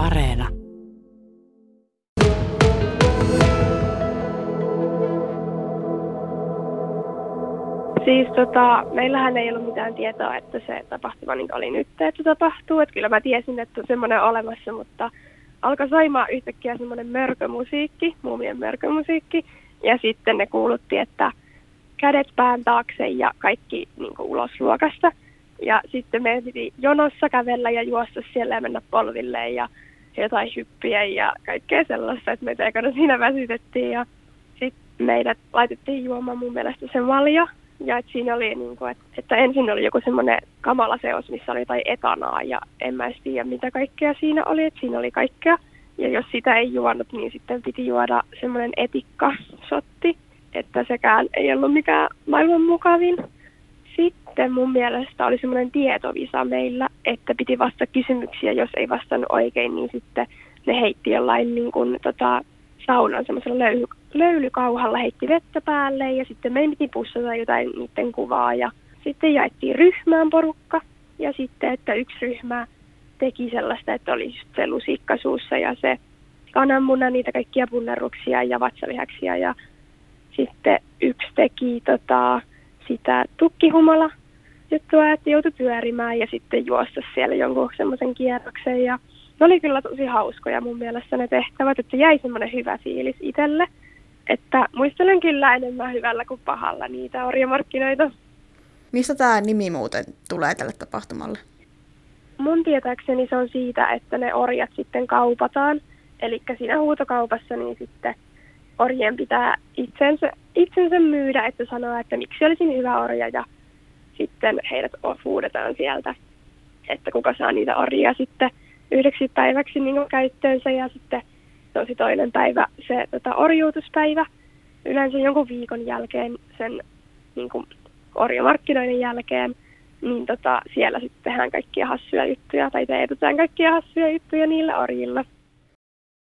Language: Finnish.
Areena. Siis tota, meillähän ei ollut mitään tietoa, että se tapahtuma niin oli nyt, että tapahtuu. Että kyllä mä tiesin, että on semmoinen olemassa, mutta alkoi soimaan yhtäkkiä semmoinen mörkömusiikki, muumien mörkömusiikki. Ja sitten ne kuulutti, että kädet pään taakse ja kaikki niin ulos luokasta. Ja sitten meidän piti jonossa kävellä ja juosta siellä ja mennä polville ja jotain hyppiä ja kaikkea sellaista, että meitä ekana siinä väsytettiin. Ja sitten meidät laitettiin juomaan mun mielestä se malja. Ja että siinä oli, niin kuin, että, että ensin oli joku semmoinen kamala seos, missä oli jotain etanaa ja en mä edes tiedä mitä kaikkea siinä oli, että siinä oli kaikkea. Ja jos sitä ei juonut, niin sitten piti juoda semmoinen etikkasotti, että sekään ei ollut mikään maailman mukavin. Sitten mun mielestä oli semmoinen tietovisa meillä, että piti vastata kysymyksiä, jos ei vastannut oikein, niin sitten ne heitti jollain niin kuin, tota, saunan semmoisella löyly, löylykauhalla, heitti vettä päälle ja sitten meidän piti pussata jotain niiden kuvaa ja sitten jaettiin ryhmään porukka ja sitten, että yksi ryhmä teki sellaista, että oli just se lusikka suussa ja se kananmuna, niitä kaikkia punnerruksia ja vatsalihaksia ja sitten yksi teki tota, sitä tukkihumala juttua, että joutui pyörimään ja sitten juosta siellä jonkun semmoisen kierroksen ja ne oli kyllä tosi hauskoja mun mielestä ne tehtävät, että jäi semmoinen hyvä fiilis itselle. Että muistelen kyllä enemmän hyvällä kuin pahalla niitä orjamarkkinoita. Mistä tämä nimi muuten tulee tälle tapahtumalle? Mun tietääkseni se on siitä, että ne orjat sitten kaupataan. Eli siinä huutokaupassa niin sitten orjien pitää itsensä, itsensä myydä, että sanoa, että miksi olisin hyvä orja ja sitten heidät huudetaan sieltä, että kuka saa niitä orjia sitten yhdeksi päiväksi niin käyttöönsä ja sitten tosi toinen päivä se tota, orjuutuspäivä. Yleensä jonkun viikon jälkeen sen niin kuin, orjamarkkinoiden jälkeen, niin tota, siellä sitten tehdään kaikkia hassuja juttuja tai teetetään kaikkia hassuja juttuja niillä orjilla.